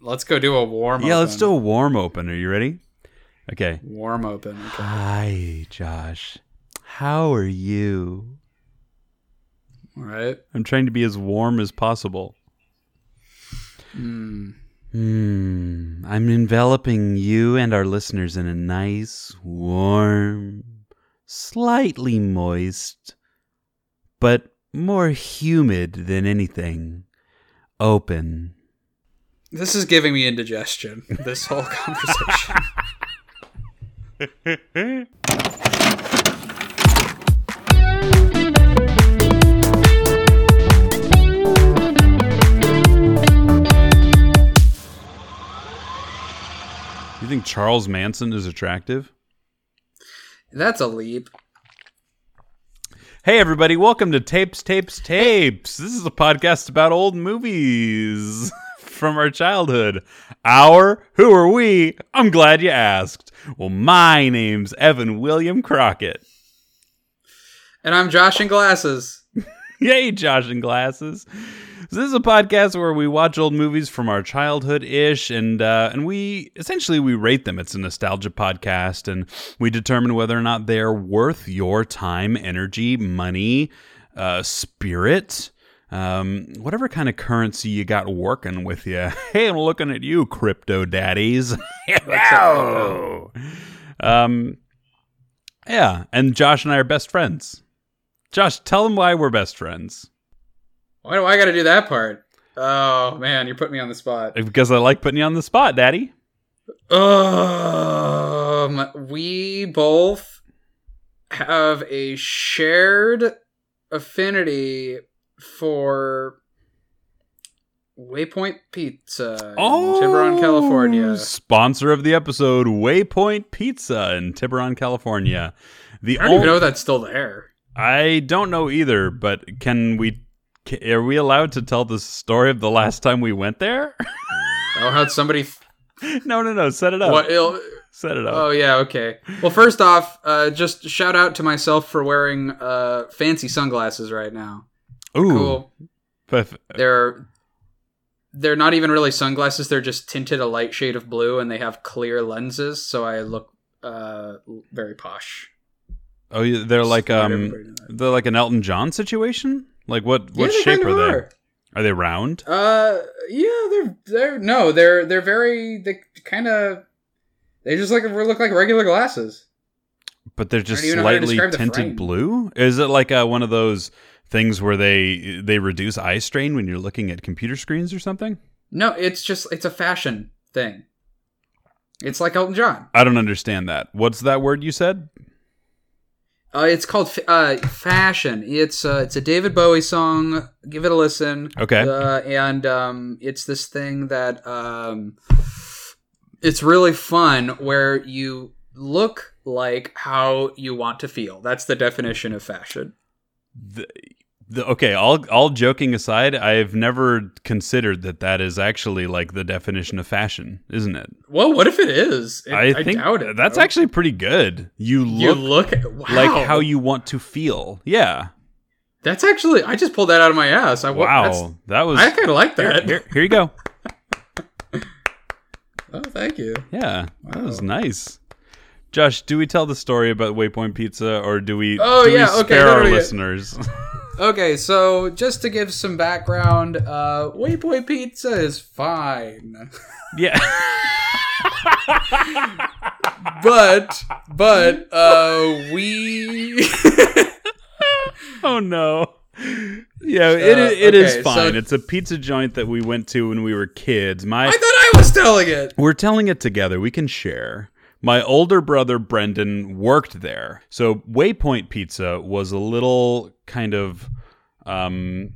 let's go do a warm. Yeah, open. let's do a warm open. Are you ready? Okay. warm open. Okay. Hi, Josh. How are you? All right. I'm trying to be as warm as possible. Hmm. Hmm. I'm enveloping you and our listeners in a nice, warm, slightly moist, but more humid than anything, open. This is giving me indigestion. This whole conversation. You think Charles Manson is attractive? That's a leap. Hey, everybody, welcome to Tapes, Tapes, Tapes. This is a podcast about old movies from our childhood. Our, who are we? I'm glad you asked. Well, my name's Evan William Crockett. And I'm Josh in glasses. Yay, Josh in glasses. So this is a podcast where we watch old movies from our childhood ish, and uh, and we essentially we rate them. It's a nostalgia podcast, and we determine whether or not they're worth your time, energy, money, uh, spirit, um, whatever kind of currency you got working with you. Hey, I'm looking at you, crypto daddies. Um, yeah, and Josh and I are best friends. Josh, tell them why we're best friends. Why do I got to do that part? Oh man, you're putting me on the spot. Because I like putting you on the spot, Daddy. Um, we both have a shared affinity for Waypoint Pizza in Tiburon, California. Oh, Sponsor of the episode, Waypoint Pizza in Tiburon, California. The I don't even know that's still there. I don't know either, but can we? Are we allowed to tell the story of the last time we went there? Oh, how'd somebody? no, no, no. Set it up. What? Ill, Set it up. Oh yeah, okay. Well, first off, uh, just shout out to myself for wearing uh, fancy sunglasses right now. Ooh. Cool. But- They're they're not even really sunglasses. They're just tinted a light shade of blue, and they have clear lenses, so I look uh, very posh. oh, yeah, they're like Just want um, everybody to know that. they're like an Elton John situation. Like what? What Yeah, shape are they? are. Are they round? Uh, yeah, they're they're no, they're they're very they kind of they just like look like regular glasses. But they're just even know how to slightly tinted blue. Is it like uh, one of those things where they they reduce eye strain when you're looking at computer screens or something? No, it's just it's a fashion thing. It's like Elton John. I don't understand that. What's that word you said? Uh, it's called f- uh, fashion. It's uh, it's a David Bowie song. Give it a listen. Okay. Uh, and um, it's this thing that um, it's really fun where you look like how you want to feel. That's the definition of fashion. The, the, okay, all all joking aside, I've never considered that that is actually like the definition of fashion, isn't it? Well, what if it is? It- I think doubt it. that's though. actually pretty good. You you look look wow. like how you want to feel. Yeah. That's actually I just pulled that out of my ass. I Wow. That was I kind of like that. here, here you go. Oh, thank you. Yeah, that was nice. Josh, do we tell the story about Waypoint Pizza, or do we? Oh, do yeah, we okay, spare no, our listeners? Okay, so just to give some background, uh, Waypoint Pizza is fine, yeah. but but uh, we oh no. Yeah, it, Uh, it is okay, so- fine. it's a pizza joint that we went to when we were kids. My I thought I was telling it. We're telling it together. We can share. My older brother Brendan worked there. So Waypoint Pizza was a little kind of um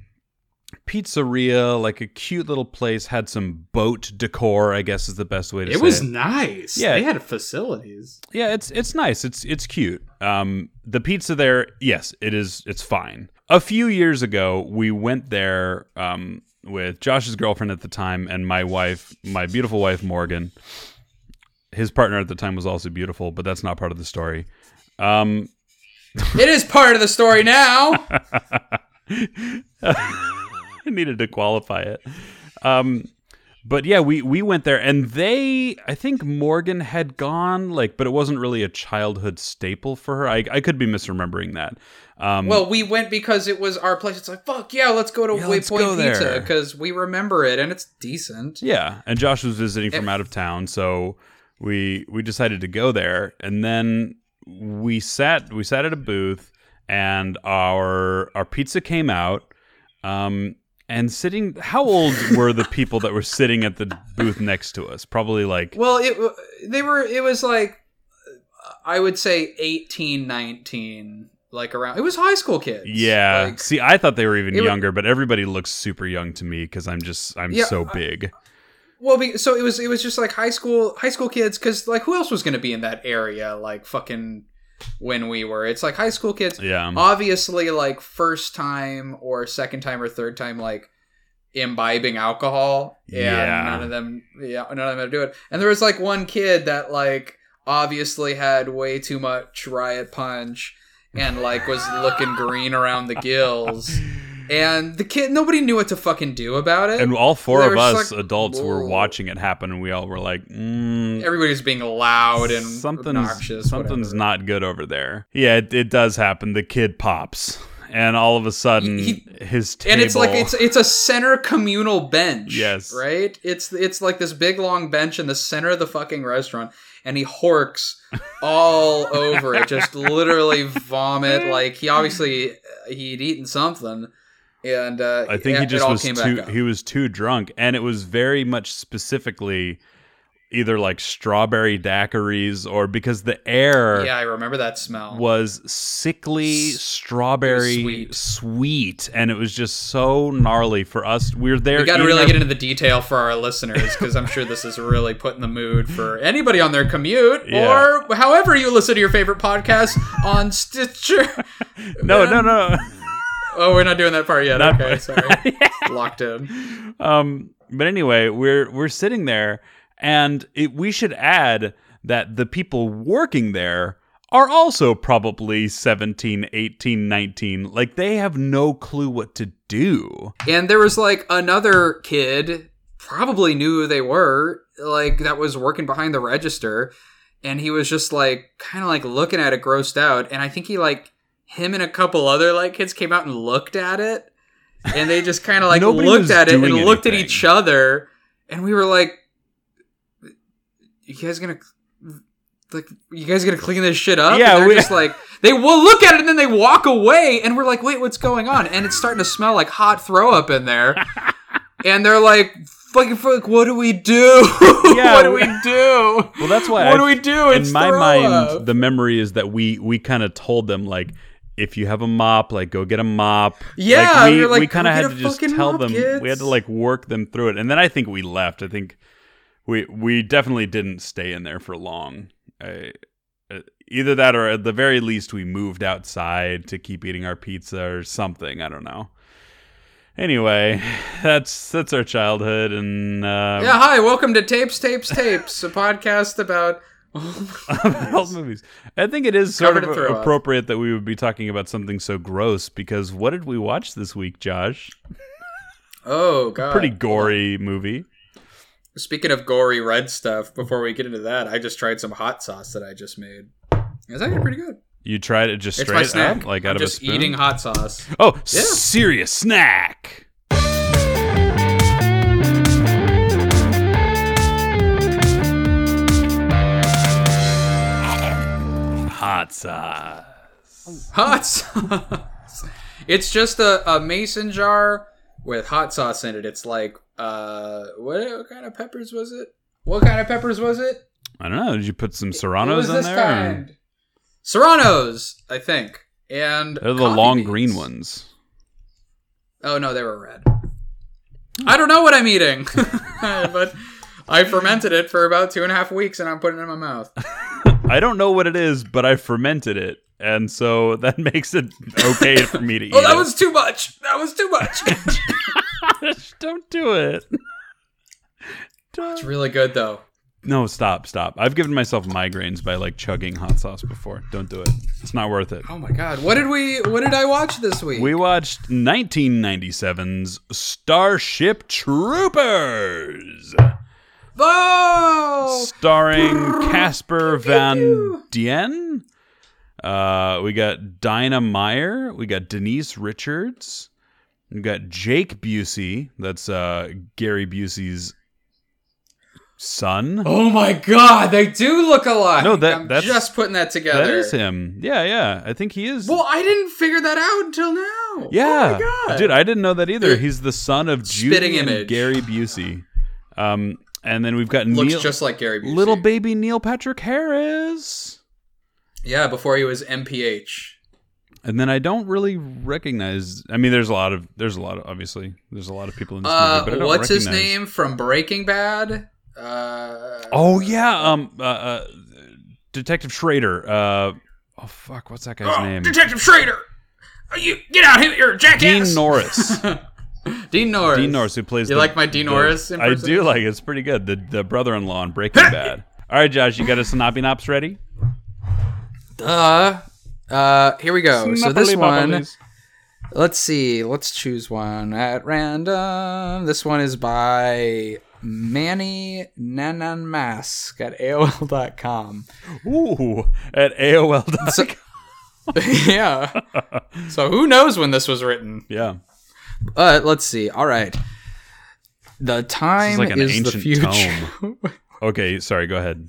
pizzeria, like a cute little place, had some boat decor, I guess is the best way to say. It say was nice. Yeah. they had facilities. Yeah, it's it's nice. It's it's cute. Um the pizza there, yes, it is it's fine. A few years ago, we went there um with Josh's girlfriend at the time and my wife, my beautiful wife Morgan. His partner at the time was also beautiful, but that's not part of the story. Um It is part of the story now. I needed to qualify it. Um, but yeah, we we went there, and they, I think Morgan had gone, like, but it wasn't really a childhood staple for her. I I could be misremembering that. Um, Well, we went because it was our place. It's like, fuck yeah, let's go to Yeah, let's go Pizza because we remember it and it's decent. Yeah, and Josh was visiting from out of town, so we we decided to go there, and then we sat we sat at a booth, and our our pizza came out. Um, and sitting, how old were the people that were sitting at the booth next to us? Probably like Well, it they were. It was like I would say 18, 19, like around. It was high school kids. yeah. Like, See, I thought they were even younger, but everybody looks super young to me because I'm just I'm Yeah, so big. Well, so it was. It was just like high school, high school kids. Because like, who else was going to be in that area? Like fucking when we were. It's like high school kids. Yeah. obviously like first time or second time or third time like imbibing alcohol and Yeah. none of them yeah none of them do it and there was like one kid that like obviously had way too much riot punch and like was looking green around the gills and the kid nobody knew what to fucking do about it and all four of us like, adults were watching it happen, and we all were like, mm, everybody was being loud and something's obnoxious something's whatever. not good over there. Yeah, it, it does happen. The kid pops, and all of a sudden, He- his table. and it's like it's it's a center communal bench. Yes. right. It's it's like this big long bench in the center of the fucking restaurant, and he horks all over it, just literally vomit. Like he obviously he'd eaten something, and uh, I think he just was too. He was too drunk, and it was very much specifically either like strawberry daiquiris or because the air. yeah, I remember that smell. was sickly S- strawberry sweet. sweet. and it was just so gnarly for us. we are there. we got to really our- get into the detail for our listeners because I'm sure this is really putting the mood for anybody on their commute Yeah. or however you listen to your favorite podcast on Stitcher. no, no, no. Oh, we're not doing that part yet. Not- okay, sorry. Locked in. um, but anyway, we're we're sitting there, and it, we should add that the people working there are also probably 17, 18, 19. Like they have no clue what to do. And there was like another kid, probably knew who they were, like that was working behind the register, and he was just like kind of like looking at it, grossed out. And I think he like him and a couple other like kids came out and looked at it, and they just kind of like looked at it and doing looked at each other, and we were like, "You guys gonna?" Like you guys gonna clean this shit up? Yeah, and they're we- just like they will look at it and then they walk away, and we're like, wait, what's going on? And it's starting to smell like hot throw up in there, and they're like, fucking, fuck, what do we do? Yeah, what do we- we do? Well, that's why What I do we do? It's in my mind, up. the memory is that we we kind of told them like, if you have a mop, like go get a mop. Yeah, like, we, we like, we kind of had to just tell mop, them. We had to like work them through it, and then I think we left. I think we we definitely didn't stay in there for long. I, uh, either that, or at the very least, we moved outside to keep eating our pizza or something. I don't know. Anyway, that's that's our childhood, and uh, yeah, hi, welcome to Tapes, Tapes, Tapes, a podcast about. about movies. I think it is sort Covered of appropriate that we would be talking about something so gross because what did we watch this week, Josh? Oh god, Pretty gory movie. Speaking of gory red stuff, before we get into that, I just tried some hot sauce that I just made. It's actually pretty good. You tried it just It's my straight snack. up, like out I'm of just a spoon. eating hot sauce. oh, serious snack. Hot sauce. Hot sauce. It's just a, a mason jar with hot sauce in it. It's like uh what, what kind of peppers was it? What kind of peppers was it? I don't know. Did you put some serranos in there? kind? Serranos, I think. And They're the long beans. green ones. Oh no, they were red. I don't know what I'm eating, but I fermented it for about two and a half weeks, and I'm putting it in my mouth. I don't know what it is, but I fermented it, and so that makes it okay for me to oh, eat. Oh, that it. was too much. That was too much. don't do it. Don't. it's really good though. No, stop, stop. I've given myself migraines by like chugging hot sauce before. Don't do it. It's not worth it. Oh my god. What did we what did I watch this week? We watched 1997's Starship Troopers, Oh! Starring Casper Van Dien. Uh, we got Dinah Meyer. We got Denise Richards. We got Jake Busey. That's uh, Gary Busey's son. Oh my god, they do look alike. No, that- I'm that's- just putting that together. That is him. Yeah, yeah. I think he is. Well, I didn't figure that out until now. yeah, Oh my god. dude, I didn't know that either. He's the son of Spitting Judy and image. Gary Busey. Um, and then we've got looks Neil, just like Gary Busey. little baby Neil Patrick Harris. Yeah, before he was NPH. And then I don't really recognize. I mean, there's a lot of there's a lot of obviously there's a lot of people in this Uh, movie, but I don't what's his name from Breaking Bad? Uh, Oh yeah, um, uh, uh, Detective Schrader. Uh, oh fuck, what's that guy's name? Detective Schrader. You get out here, jackass. Dean Norris. Dean Norris. Dean Norris, who plays. You the- like my Dean the- Norris I do like it. It's pretty good. The the brother-in-law in Breaking Bad. All right, Josh, you got a Sinopi Nops ready? Uh, uh, here we go. So this Sinopoly one, Mopolis. let's see. Let's choose one at random. This one is by Manny Nanan Mask at AOL.com. Ooh, at AOL. So, yeah. So who knows when this was written? yeah. But let's see. All right. The time like an is the future. Okay, sorry. Go ahead.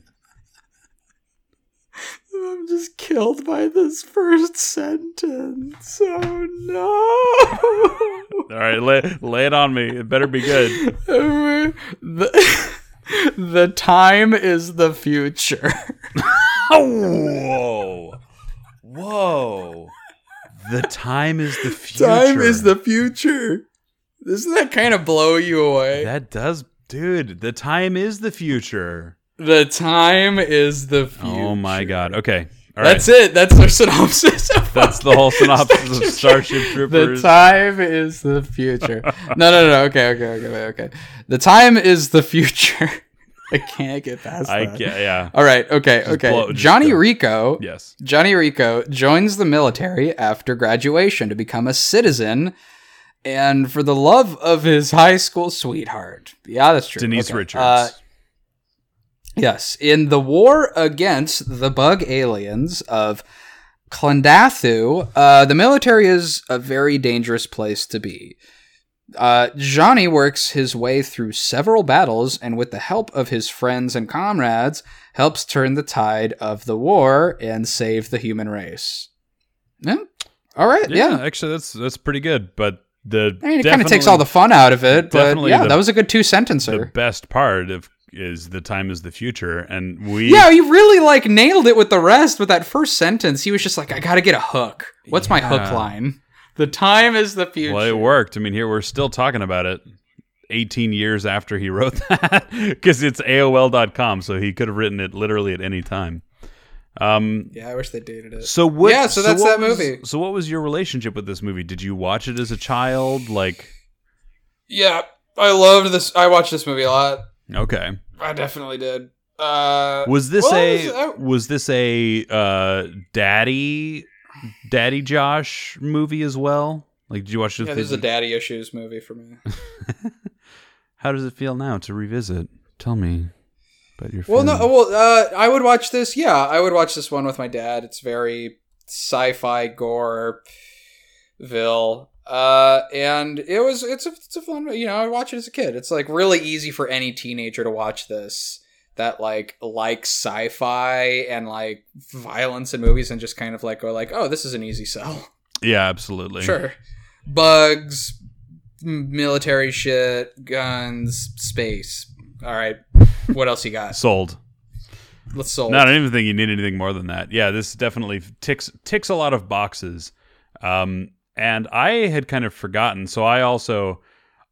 I'm just killed by this first sentence. Oh no. All right, lay, lay it on me. It better be good. the, the time is the future. Whoa, whoa. The time is the future. Time is the future. Doesn't that kind of blow you away? That does, dude. The time is the future. the time is the future. Oh my god. Okay. All right. That's it. That's our synopsis. That's the whole synopsis of Starship Troopers. The time is the future. no, no, no. Okay, okay, okay, okay. The time is the future. I can't get past I that. get, yeah. All right. Okay. Okay. blow- Johnny go. Rico. Yes. Johnny Rico joins the military after graduation to become a citizen, and for the love of his high school sweetheart. Yeah, that's true. Denise Okay. Richards. Uh, yes, in the war against the bug aliens of Klendathu, uh, the military is a very dangerous place to be. Uh, Johnny works his way through several battles and, with the help of his friends and comrades, helps turn the tide of the war and save the human race. Yeah. All right. yeah, Yeah. Actually, that's that's pretty good. But the I mean, it kind of takes all the fun out of it, but definitely yeah, the- that was a good two the best part of is the time is the future, and we Yeah, he really like nailed it with the rest. With that first sentence, he was just like, "I got to get a hook. What's my hook line? The time is the future." well, it worked. I mean, here we're still talking about it. 18 years after he wrote that because it's AOL.com, so he could have written it literally at any time. Um, yeah, I wish they dated it. so what? Yeah, so that's what that was- movie. So what was your relationship with this movie? Did you watch it as a child? Like, Yeah, I loved this. I watched this movie a lot. okay, I definitely did. Uh, was this well, a was- I- was this a uh, daddy daddy Josh movie as well? Like, did you watch it? yeah, this is a daddy issues movie for me. How does it feel now to revisit? Tell me about your. Well, no, well, uh, I would watch this. Yeah, I would watch this one with my dad. It's very sci-fi gore, Ville, uh, and it was it's a it's a fun. You know, I watched it as a kid. It's like really easy for any teenager to watch this that like like sci-fi and like violence in movies and just kind of like go like, oh, this is an easy sell. yeah, absolutely. Sure, bugs, military shit, guns, space. All right, what else you got? Sold. Let's sold. No, I don't even think you need anything more than that. Yeah, this definitely ticks ticks a lot of boxes. Um, and I had kind of forgotten, so I also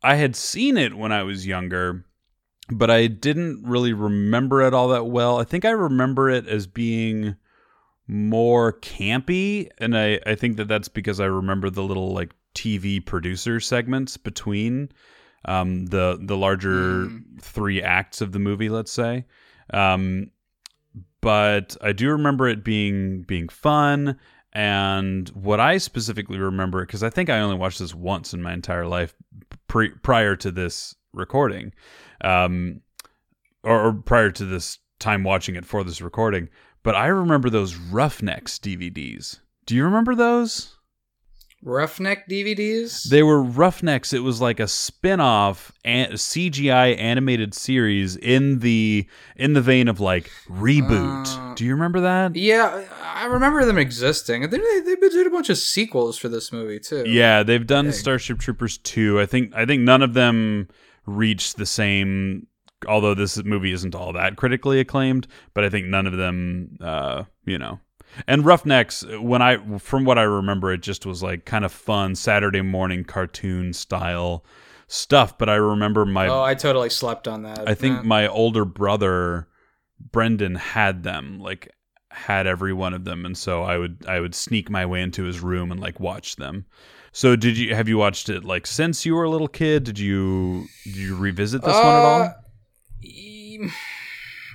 I had seen it when I was younger, but I didn't really remember it all that well. I think I remember it as being more campy, and I I think that that's because I remember the little like TV producer segments between um, the the larger Mm. three acts of the movie. Let's say. Um, but I do remember it being being fun. And what I specifically remember, because I think I only watched this once in my entire life pre- prior to this recording, um, or, or prior to this time watching it for this recording. But I remember those Roughnecks DVDs. Do you remember those? Roughneck DVDs. They were Roughnecks. It was like a spin-off an- CGI animated series in the in the vein of like ReBoot. Uh, Do you remember that? yeah, I remember them existing. They they, they did a bunch of sequels for this movie too. Yeah, they've done Big. Starship Troopers 2. I think I think none of them reached the same although this movie isn't all that critically acclaimed, but I think none of them uh, you know. And Roughnecks when I from what I remember it just was like kind of fun Saturday morning cartoon style stuff, but I remember my Oh, I totally slept on that. I think Yeah. my older brother Brendan had them, like had every one of them, and so I would I would sneak my way into his room and like watch them. So did you have you watched it like since you were a little kid? Did you did you revisit this one at all? Uh,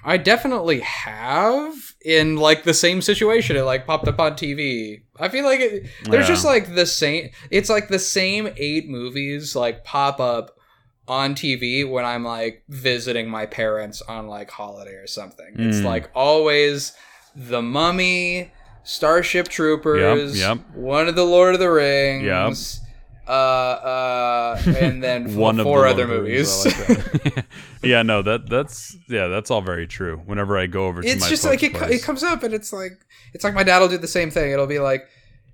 I definitely have in like the same situation. It like popped up on TV. I feel like it, there's Yeah. just like the same. It's like the same eight movies like pop up on TV when I'm like visiting my parents on like holiday or something. It's Mm. like always The Mummy, Starship Troopers, yep. one of the Lord of the Rings. Uh, uh, and then one of four the other Lord of movies. Like yeah, no, that that's yeah, that's all very true. Whenever I go over to it's just like it, it comes up and it's like it's like my dad will do the same thing it'll be like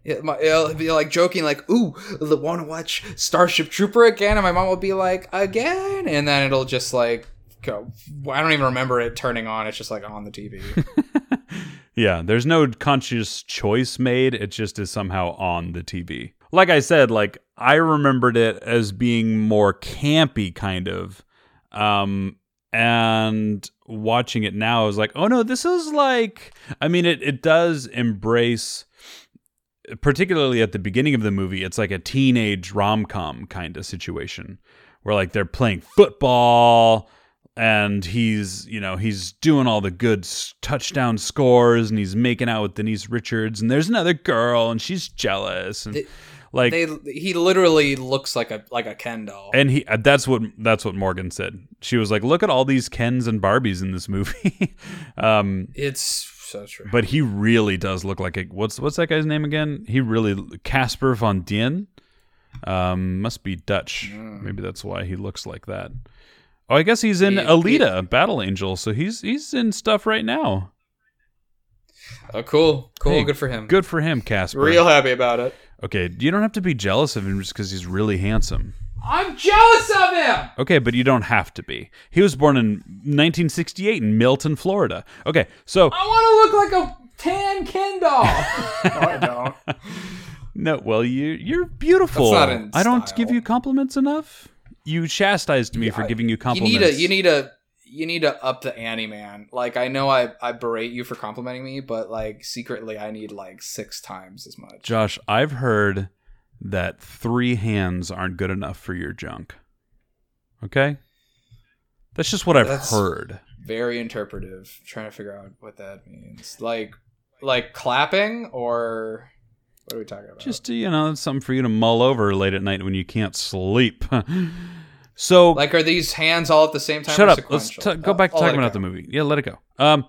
it'll be like joking like ooh want to watch starship trooper again and my mom will be like again and then it'll just like go i don't even remember it turning on it's just like on the tv Yeah, there's no conscious choice made. It just is somehow on the TV. Like I said, like I remembered it as being more campy kind of. Um and watching it now I was like, "Oh no, this is like I mean it it does embrace particularly at the beginning of the movie, it's like a teenage rom-com kind of situation where like they're playing football and he's you know he's doing all the good touchdown scores and he's making out with Denise Richards and there's another girl and she's jealous and They- like they he literally looks like a like a ken doll and he uh, that's what that's what Morgan said. She was like, "Look at all these Kens and Barbies in this movie." um it's so true but he really does look like a what's what's that guy's name again? He really Casper Van Dien. Um, must be Dutch. Maybe that's why he looks like that. Oh, I guess he's in He- Alita, Battle Angel. So he's he's in stuff right now. oh cool cool Hey, good for him Good for him, Casper. real happy about it Okay, you don't have to be jealous of him just because he's really handsome. i'm jealous of him Okay, but you don't have to be. He was born in 1968 in Milton, Florida. Okay, so i want to look like a tan ken doll no i don't no, well you you're beautiful. That's not in I don't style. give you compliments enough. You chastised me for giving you compliments. You need to you need to you need to up the ante, man. Like I know I I berate you for complimenting me, but like secretly I need like six times as much. Josh, I've heard that three hands aren't good enough for your junk. Okay? That's just what I've That's- heard. Very interpretive. trying to figure out what that means. Like like clapping or what are we talking about? Just, you know, something for you to mull over late at night when you can't sleep. so, like are these hands all at the same time? shut or up. Let's t- go Oh, back to I'll talking about go. the movie. Yeah, let it go. Um,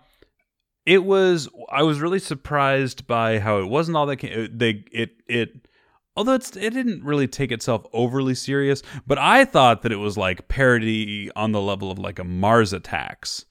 it was. I was really surprised by how it wasn't all that. ca- uh, They it it. Although it's, it didn't really take itself overly serious, but I thought that it was like parody on the level of like a Mars Attacks.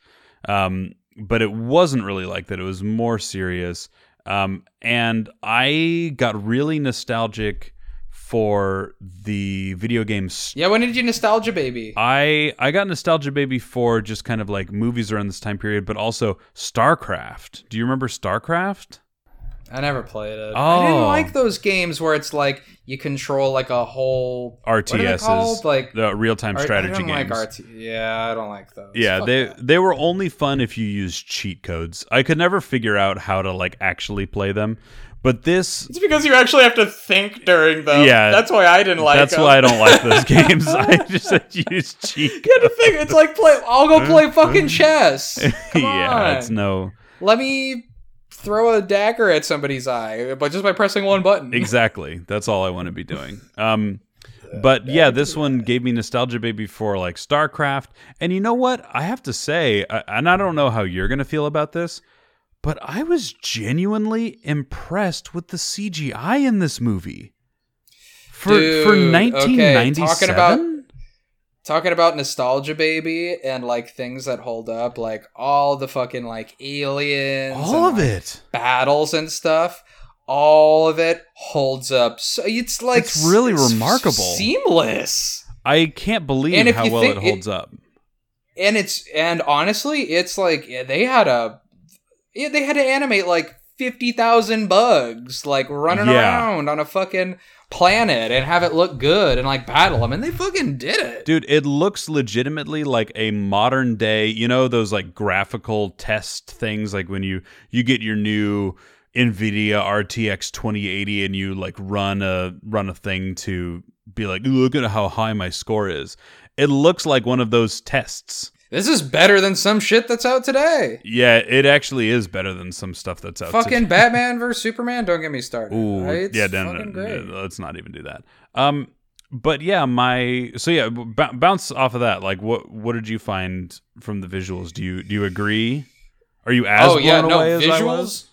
Um, but it wasn't really like that. It was more serious. Um, and I got really nostalgic for the video games. Yeah, when did you nostalgia baby? I I got nostalgia baby for just kind of like movies around this time period, but also StarCraft. Do you remember StarCraft? I never played it. I didn't Oh. like those games where it's like you control like a whole what are they RTSs. Like the real time Ar- strategy I don't games. like RT. Yeah, I don't like those. yeah, Fuck they that. they were only fun if you used cheat codes. I could never figure out how to like actually play them, But this It's because you actually have to think during them. Yeah. that's why I didn't like. that's them. why I don't like those games. I just use cheat. You have to think. It's like play. I'll go play fucking chess. Come yeah, it's no Let me throw a dagger at somebody's eye, but just by pressing one button. exactly. That's all I want to be doing. Um, but yeah, this one gave me nostalgia baby for like StarCraft, and you know what? I have to say, I- and I don't know how you're gonna feel about this, but I was genuinely impressed with the CGI in this movie. For for Dude, okay, 1997, talking about- Talking about nostalgia, baby, and like things that hold up, like all the fucking like aliens, all and, of like, it. battles and stuff. All of it holds up. So it's like It's really s- remarkable. seamless. I can't believe And how well it it- holds up. and it's and honestly it's like they had a yeah, they had to animate like 50,000 bugs like running Yeah. around on a fucking planet and have it look good and like battle them and they fucking did it Dude, it looks legitimately like a modern day, you know those like graphical test things like when you you get your new Nvidia RTX 2080 and you like run a run a thing to be like look at how high my score is. It looks like one of those tests. This is better than some shit that's out today Yeah, it actually is better than some stuff that's out fucking batman versus superman don't get me started Ooh, It's yeah, no, no, no, let's not even do that. Um, but yeah, my so yeah, b- bounce off of that. Like, what what did you find from the visuals? Do you do you agree? Are you as oh yeah blown no away as I visuals was?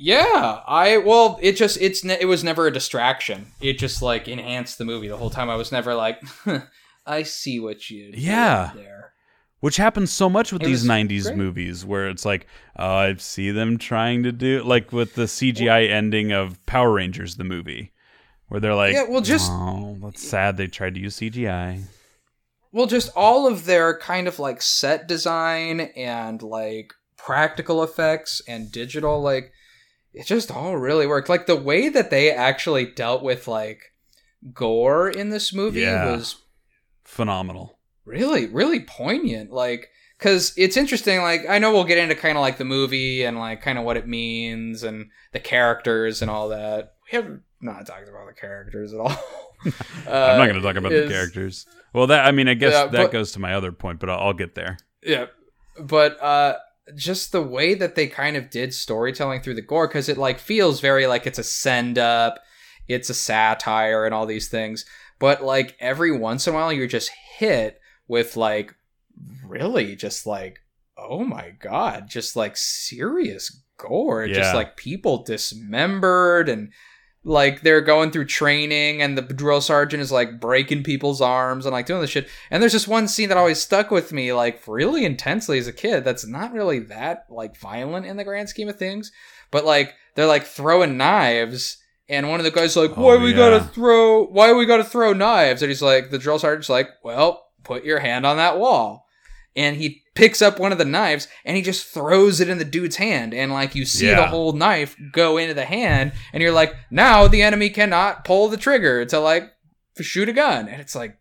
yeah i well it just it's ne- it was never a distraction it just like enhanced the movie the whole time i was never like i see what you Yeah. there Which happens so much with It these '90s great. movies, where it's like, oh, I see them trying to do like with the CGI ending of Power Rangers, the movie, where they're like, Yeah, well, just- oh, that's sad. They tried to use CGI. well just all of their kind of like set design and like practical effects and digital like it just all really worked like the way that they actually dealt with like gore in this movie Yeah. was Phenomenal. Really really poignant like because it's interesting like i know we'll get into kind of like the movie and like kind of what it means and the characters and all that we have not talked about the characters at all I'm not going to talk about the characters. Well, that I mean, I guess Yeah, that but- goes to my other point, but I'll, I'll get there. yeah but uh just the way that they kind of did storytelling through the gore because it like feels very like it's a send up it's a satire and all these things but like every once in a while you're just hit with like really just like oh my god just like serious gore Yeah. just like people dismembered and like they're going through training and the drill sergeant is like breaking people's arms and like doing this shit and there's just one scene that always stuck with me like really intensely as a kid that's not really that like violent in the grand scheme of things but like they're like throwing knives and one of the guys is like oh, why Oh, we yeah. gotta throw why we gotta throw knives and he's like the drill sergeant's like well put your hand on that wall. And he picks up one of the knives and he just throws it in the dude's hand. And like you see the whole knife go into the hand and you're like now the enemy cannot pull the trigger to like shoot a gun. And it's like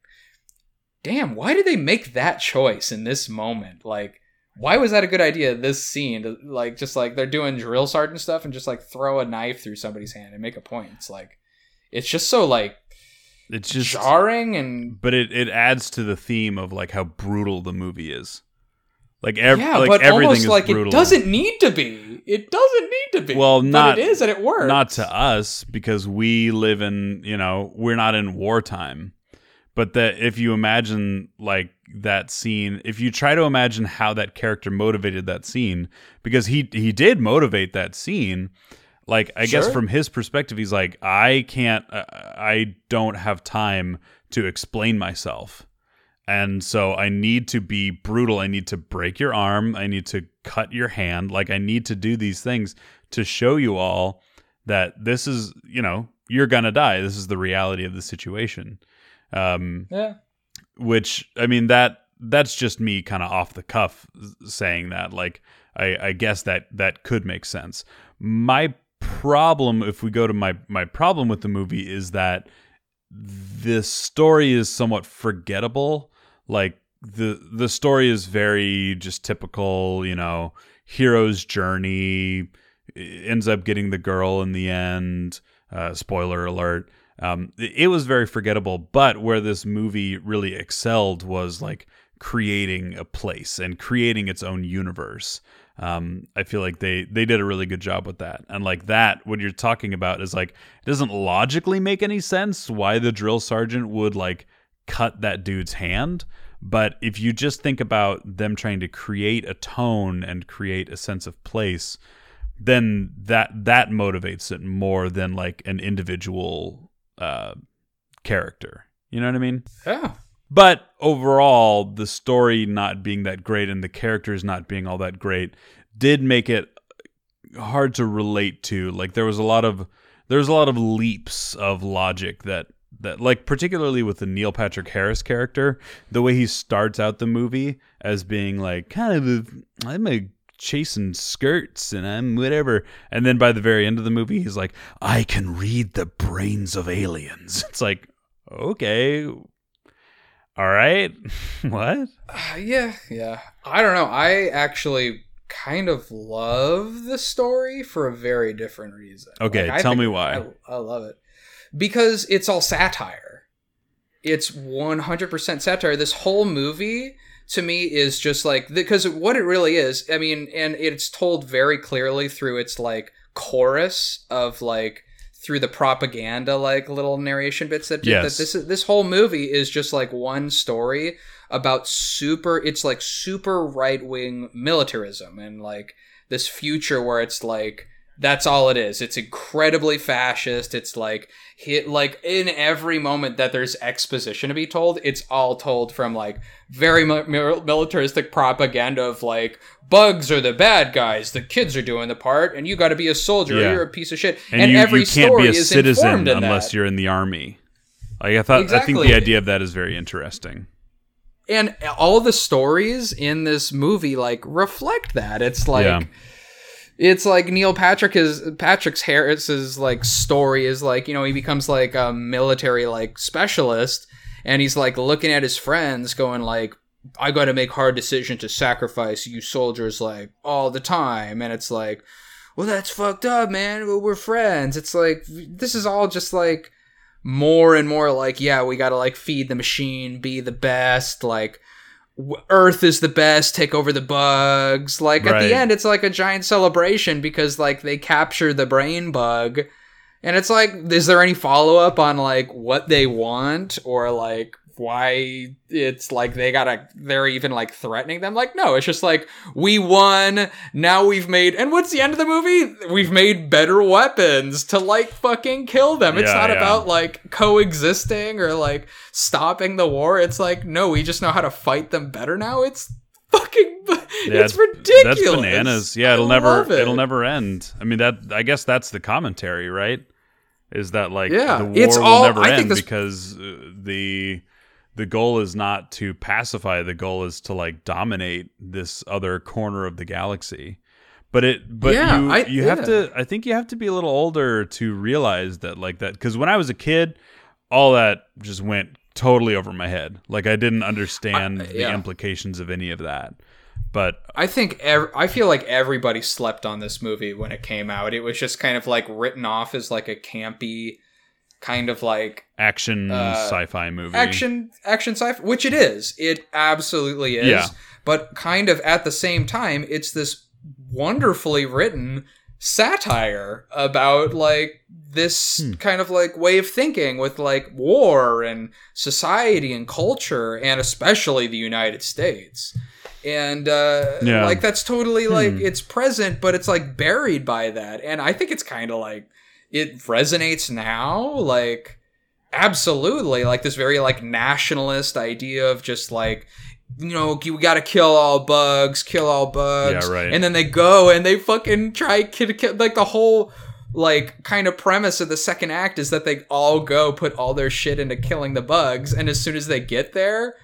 damn why did they make that choice in this moment? Like why was that a good idea this scene? To, like just like they're doing drill sergeant stuff and just like throw a knife through somebody's hand and make a point. It's like it's just so like It's just, jarring and but it, it adds to the theme of like how brutal the movie is. Like, ev- yeah, like but everything almost is like brutal. it doesn't need to be. It doesn't need to be. Well, not- but it is, and it works. not to us because we live in you know we're not in wartime but that if you imagine like that scene if you try to imagine how that character motivated that scene because he he did motivate that scene like i guess from his perspective he's like i can't uh, i don't have time to explain myself. And so i need to be brutal. I need to break your arm. I need to cut your hand. Like i need to do these things to show you all that this is you know you're gonna die. This is the reality of the situation. Um Yeah. which i mean that that's just me kind of off the cuff saying that. Like i i guess that that could make sense. My problem if we go to my my problem with the movie is that the story is somewhat forgettable like the the story is very just typical you know hero's journey ends up getting the girl in the end. Uh, spoiler alert. Um, it was very forgettable, but where this movie really excelled was like creating a place and creating its own universe. Um, I feel like they they did a really good job with that. And like that, what you're talking about is like it doesn't logically make any sense why the drill sergeant would like cut that dude's hand. But if you just think about them trying to create a tone and create a sense of place, then that that motivates it more than like an individual uh, character. You know what I mean? Yeah. But overall, the story not being that great and the characters not being all that great did make it hard to relate to. Like there was a lot of there's a lot of leaps of logic that that like particularly with the Neil Patrick Harris character, the way he starts out the movie as being like kind of a, I'm a chasing skirts and I'm whatever. And then by the very end of the movie, he's like, I can read the brains of aliens. It's like, okay, all right. what? Uh, yeah, yeah. I don't know. I actually kind of love the story for a very different reason. Okay, Like, tell me why. I, I love it because it's all satire. It's 100% satire. This whole movie to me is just like because what it really is. I mean, and it's told very clearly through its like chorus of like through the propaganda like little narration bits that, Yes. that this is this whole movie is just like one story about super it's like super right-wing militarism and like this future where it's like that's all it is it's incredibly fascist it's like hit like in every moment that there's exposition to be told it's all told from like very mil- militaristic propaganda of like bugs are the bad guys the kids are doing the part and you got to be a soldier or Yeah. you're a piece of shit And, you, every you can't story be a is citizen unless that. you're in the army. Like I thought, I think the idea of that is very interesting. and all the stories in this movie like reflect that it's like Yeah. It's like neil patrick is patrick's harris's like story is like you know he becomes like a military like specialist and he's like looking at his friends going like i gotta make hard decisions to sacrifice you soldiers like all the time. And it's like well that's fucked up man. We're friends. It's like this is all just like more and more like yeah we gotta like feed the machine be the best like earth is the best take over the bugs. Like at the end it's like a giant celebration because like they capture the brain bug. And it's like is there any follow-up on like what they want or like why it's like they gotta they're even like threatening them like no it's just like we won now we've made and what's the end of the movie we've made better weapons to like fucking kill them it's Yeah, not yeah. about like coexisting or like stopping the war it's like no we just know how to fight them better now it's fucking Yeah, it's ridiculous That's bananas. Yeah, it'll never it. it'll never end. I mean that I guess that's the commentary, right? Is that like Yeah, the war it's will all- never I end this- because uh, the the goal is not to pacify, the goal is to like dominate this other corner of the galaxy. But it but Yeah, you I- you have yeah. to I think you have to be a little older to realize that like that cuz when I was a kid all that just went totally over my head. Like I didn't understand I- the implications of any of that. But I think ev- I feel like everybody slept on this movie when it came out. It was just kind of like written off as like a campy kind of like action Uh, sci-fi movie. action action sci-fi, which it is. It absolutely is. Yeah. But kind of at the same time, it's this wonderfully written satire about like this Hmm. kind of like way of thinking with like war and society and culture and especially the United States. And uh Yeah. like that's totally like Hmm. it's present but it's like buried by that. And I think it's kind of like it resonates now? Like absolutely. Like this very like nationalist idea of just like you know we gotta kill all bugs kill all bugs. Yeah, right. and then they go and they fucking try kill, kill like the whole like kind of premise of the second act is that they all go put all their shit into killing the bugs and as soon as they get there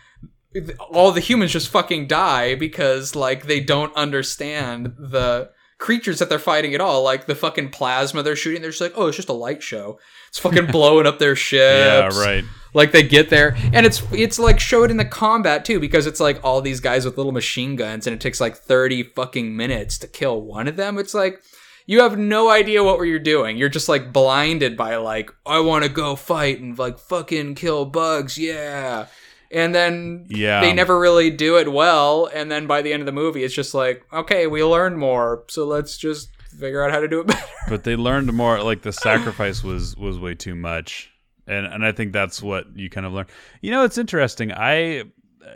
all the humans just fucking die because like they don't understand the creatures that they're fighting at all like the fucking plasma they're shooting they're just like oh it's just a light show it's fucking blowing up their ships yeah, right. like they get there and it's it's like showed in the combat too because it's like all these guys with little machine guns and it takes like 30 fucking minutes to kill one of them it's like you have no idea what you're doing. You're just like blinded by like I want to go fight and like fucking kill bugs, yeah. And then Yeah. they never really do it well. And then by the end of the movie, it's just like okay, we learned more, so let's just figure out how to do it better. but they learned more like the sacrifice was was way too much and and i think that's what you kind of learn you know it's interesting i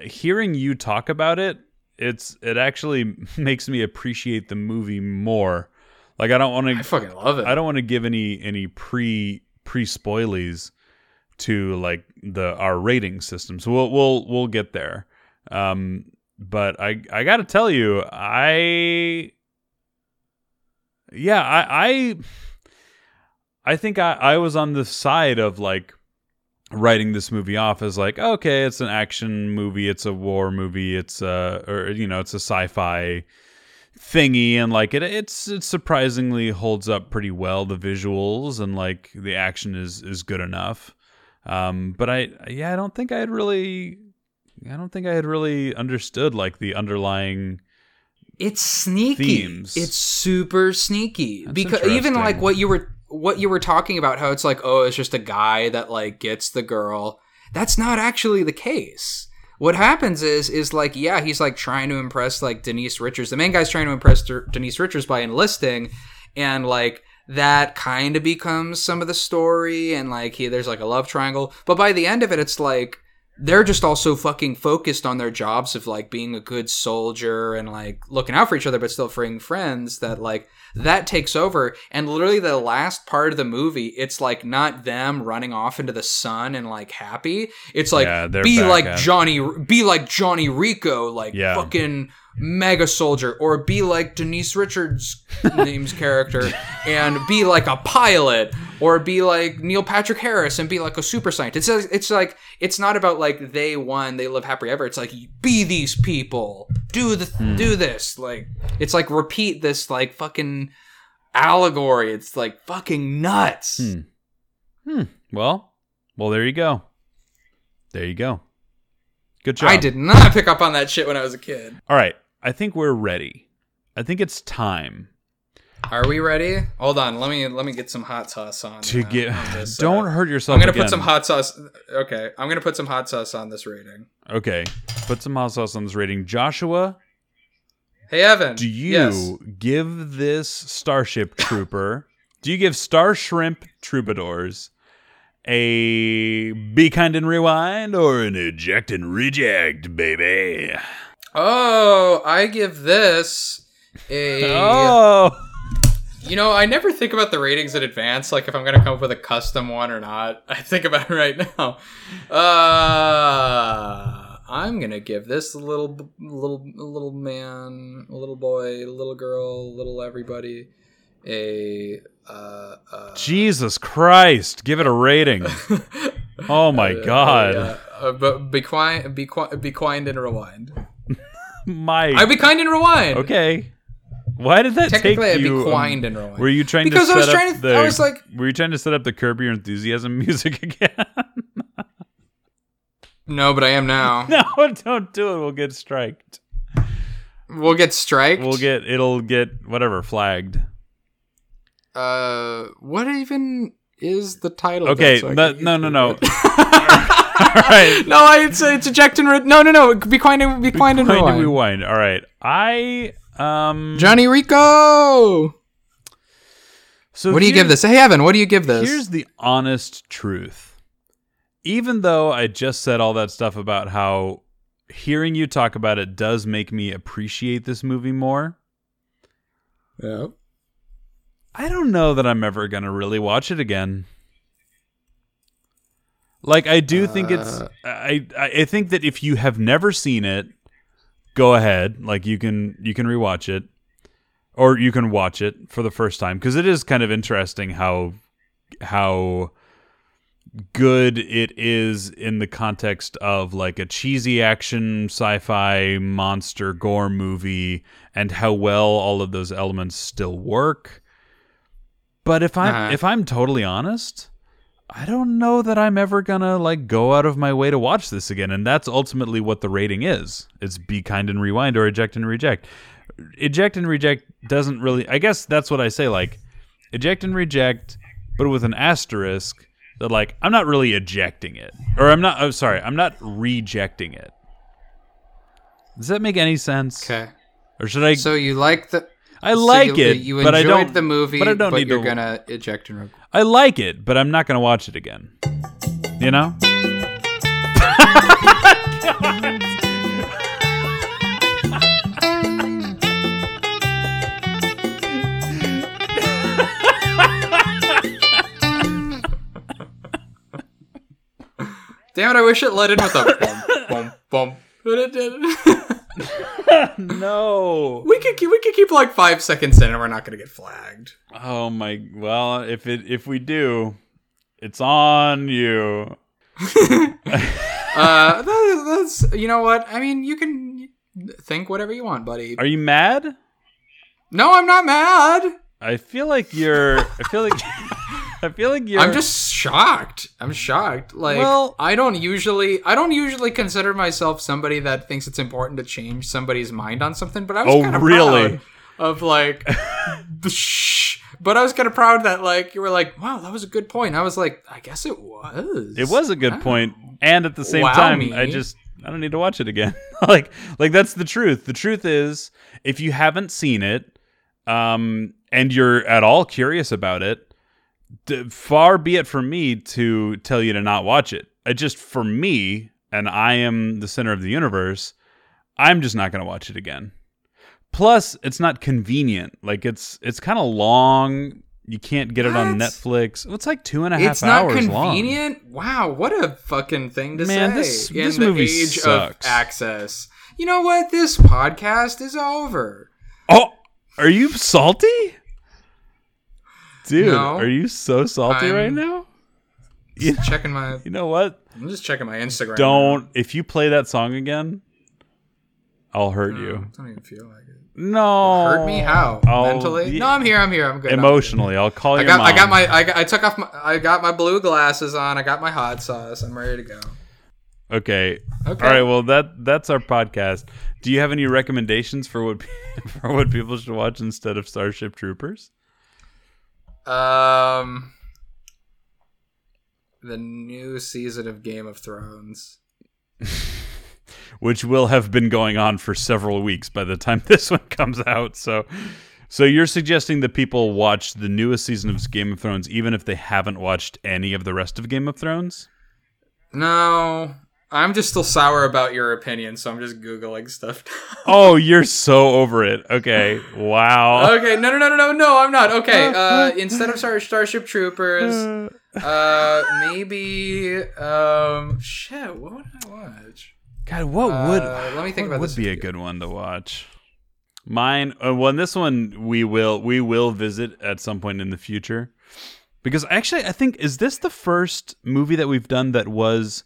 hearing you talk about it it's it actually makes me appreciate the movie more like i don't want I to fucking love it. i don't want to give any any pre pre spoilies to like the our rating system. So we'll we'll we'll get there. Um but i i gotta tell you i yeah i i i think i i was on the side of like writing this movie off as like okay it's an action movie it's a war movie it's a or you know it's a sci-fi thingy and like it it's it surprisingly holds up pretty well the visuals and like the action is is good enough um but i yeah i don't think i had really i don't think i had really understood like the underlying It's sneaky. themes. It's super sneaky That's because even like what you were what you were talking about, how it's like, oh, it's just a guy that like gets the girl. That's not actually the case. What happens is is like, yeah, he's like trying to impress like Denise Richards. The main guy's trying to impress Denise Richards by enlisting, and like that kind of becomes some of the story, and like he there's like a love triangle. But by the end of it, it's like they're just also fucking focused on their jobs of like being a good soldier and like looking out for each other but still freeing friends that like that takes over and literally the last part of the movie it's like not them running off into the sun and like happy it's like Yeah, be like at- johnny be like johnny rico like Yeah. fucking mega soldier or be like denise richards name's character and be like a pilot or be like neil patrick harris and be like a super scientist it's, it's like it's not about like they won they live happy ever it's like be these people do the do this like it's like repeat this like fucking allegory it's like fucking nuts Hmm. Hmm. Well, well, there you go. There you go. Good job. i did not pick up on that shit when i was a kid All right. I think we're ready. I think it's time are we ready hold on let me let me get some hot sauce on to uh, get. on this, uh, Don't hurt yourself. i'm gonna again. put some hot sauce okay i'm gonna put some hot sauce on this rating Okay. Put some hot sauce on this rating. Joshua, hey evan do you yes. give this Starship Trooper? do you give Star Shrimp Troubadours a be kind and rewind or an eject and reject, baby? Oh i give this a Oh. You know, I never think about the ratings in advance, like if I'm gonna come up with a custom one or not. I think about it right now. Uh, I'm gonna give this little, little, little man, little boy, little girl, little everybody, a. Uh, uh, Jesus Christ. Give it a rating. Oh my god. uh, uh, but be quiet, be quiet, be quiet and rewind. My I be kind and rewind. Okay. Why did that take Technically, I'd be you? um, and rewind. were you trying Because to I was trying to- the? I was like- were you trying to set up the Curb Your Enthusiasm music again? no, but I am now. no, don't do it. We'll get striked. We'll get striked. We'll get. It'll get whatever flagged. Uh, what even is the title? Okay. so no, no, no, no. All right. no, I, it's it's eject and re- no, no, no. Be quiet and be quiet and Rewind rewind. All right. I um. Johnny Rico. So What do you give this? Hey, Evan, what do you give this? Here's the honest truth. Even though I just said all that stuff about how hearing you talk about it does make me appreciate this movie more, yeah. I don't know that I'm ever going to really watch it again. Like I do think it's Uh. I I I think that if you have never seen it, go ahead. Like you can you can rewatch it or you can watch it for the first time because it is kind of interesting how how good it is in the context of like a cheesy action sci-fi monster gore movie and how well all of those elements still work. But if I'm Uh-huh. if I'm totally honest, I don't know that I'm ever gonna like go out of my way to watch this again, and that's ultimately what the rating is. It's be kind and rewind or eject and reject. eject and reject doesn't really. I guess that's what I say. Like eject and reject, but with an asterisk that like I'm not really ejecting it, or I'm not. Oh, sorry, I'm not rejecting it. Does that make any sense? Okay. Or should I? So you like the I so like you, it, You but I don't. the movie, but I don't need you're to- gonna eject and I like it, but I'm not gonna watch it again. You know? Damn it! I wish it let in with a bum bum bum. But it didn't. no. we could keep, we could keep like five seconds in, and we're not gonna get flagged. Oh my. Well, if it if we do, it's on you. Uh, that, that's you know what I mean. You can think whatever you want, buddy. Are you mad? No, I'm not mad. I feel like you're. I feel like. I feel like you're. I'm just shocked. I'm shocked. Like Well- I don't usually I don't usually consider myself somebody that thinks it's important to change somebody's mind on something, but I was Oh, kind of really? proud of like the shh. But I was kind of proud that like you were like, "Wow, that was a good point." I was like, "I guess it was." It was a good Wow. point, and at the same Wow time, me. I just I don't need to watch it again. like like that's the truth. The truth is, if you haven't seen it, um, and you're at all curious about it, d- far be it from me to tell you to not watch it. It just for me, and I am the center of the universe. I'm just not going to watch it again. Plus, it's not convenient. Like it's it's kind of long. You can't get it on? Netflix. It's like two and a half It's not hours long. convenient. Wow, what a fucking thing to Man, say this- in this the movie age sucks. of access. You know what? This podcast is over. Oh, are you salty? Dude, No. are you so salty I'm- right now? Just checking my. You know what? I'm just checking my Instagram. Don't if you play that song again, I'll hurt now. you. I don't even feel like it. No. Hurt me? How? I'll- Mentally? yeah, No, I'm here. I'm here. I'm good. I'm Emotionally, I'll call you. I got. I got my. I, got, I took off my. I got my blue glasses on. I got my hot sauce. I'm ready to go. Okay. Okay. All right. Well, that that's our podcast. Do you have any recommendations for what for what people should watch instead of Starship Troopers? Um. The new season of Game of Thrones. which will have been going on for several weeks by the time this one comes out. So, so you're suggesting that people watch the newest season of Game of Thrones, even if they haven't watched any of the rest of Game of Thrones? No, I'm just still sour about your opinion, so I'm just googling stuff. Oh, you're so over it. Okay, wow. okay, no, no, no, no, no, no, I'm not. Okay, uh, instead of Star- Starship Troopers, uh, maybe, um, shit, what would I watch? God, what would Uh, let me think about would this Would be a good one to watch? Mine, uh, well, this one we will we will visit at some point in the future, because actually, I think is this the first movie that we've done that was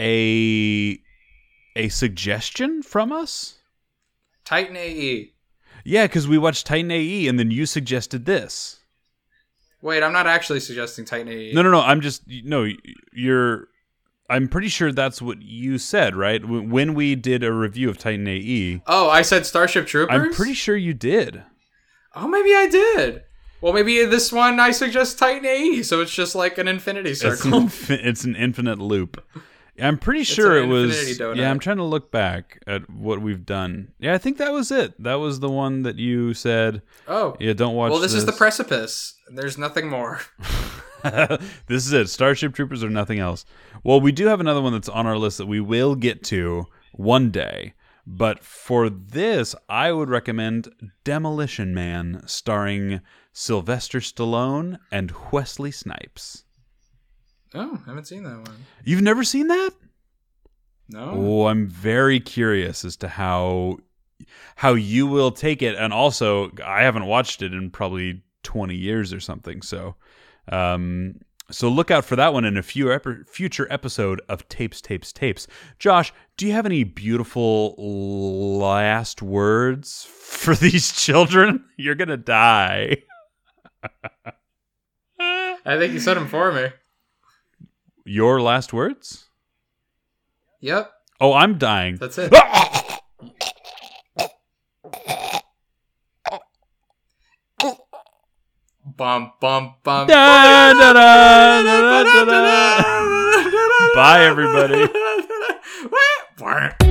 a a suggestion from us? Titan AE. Yeah, because we watched Titan AE, and then you suggested this. Wait, I'm not actually suggesting Titan AE. No, no, no. I'm just no. You're. I'm pretty sure that's what you said, right? When we did a review of Titan AE, Oh, I said Starship Troopers. I'm pretty sure you did. Oh, maybe I did. Well, maybe this one I suggest Titan AE, so it's just like an infinity It's an, circle. it's an infinite loop. I'm pretty sure it was. donut. Yeah, I'm trying to look back at what we've done. Yeah, I think that was it. That was the one that you said. oh, Yeah, don't watch. well, this, is the precipice. There's nothing more. this is it. Starship Troopers or nothing else. Well, we do have another one that's on our list that we will get to one day. But for this, I would recommend Demolition Man, starring Sylvester Stallone and Wesley Snipes. Oh, I haven't seen that one. You've never seen that? No. Oh, I'm very curious as to how how you will take it, and also I haven't watched it in probably 20 years or something. So, um, so look out for that one in a few ep- future episode of Tapes, Tapes, Tapes. Josh, do you have any beautiful last words for these children? You're gonna die. I think you said them for me your last words? Yep. Oh, I'm dying. That's it. bum bum bum. Da, da, da, Bye, everybody.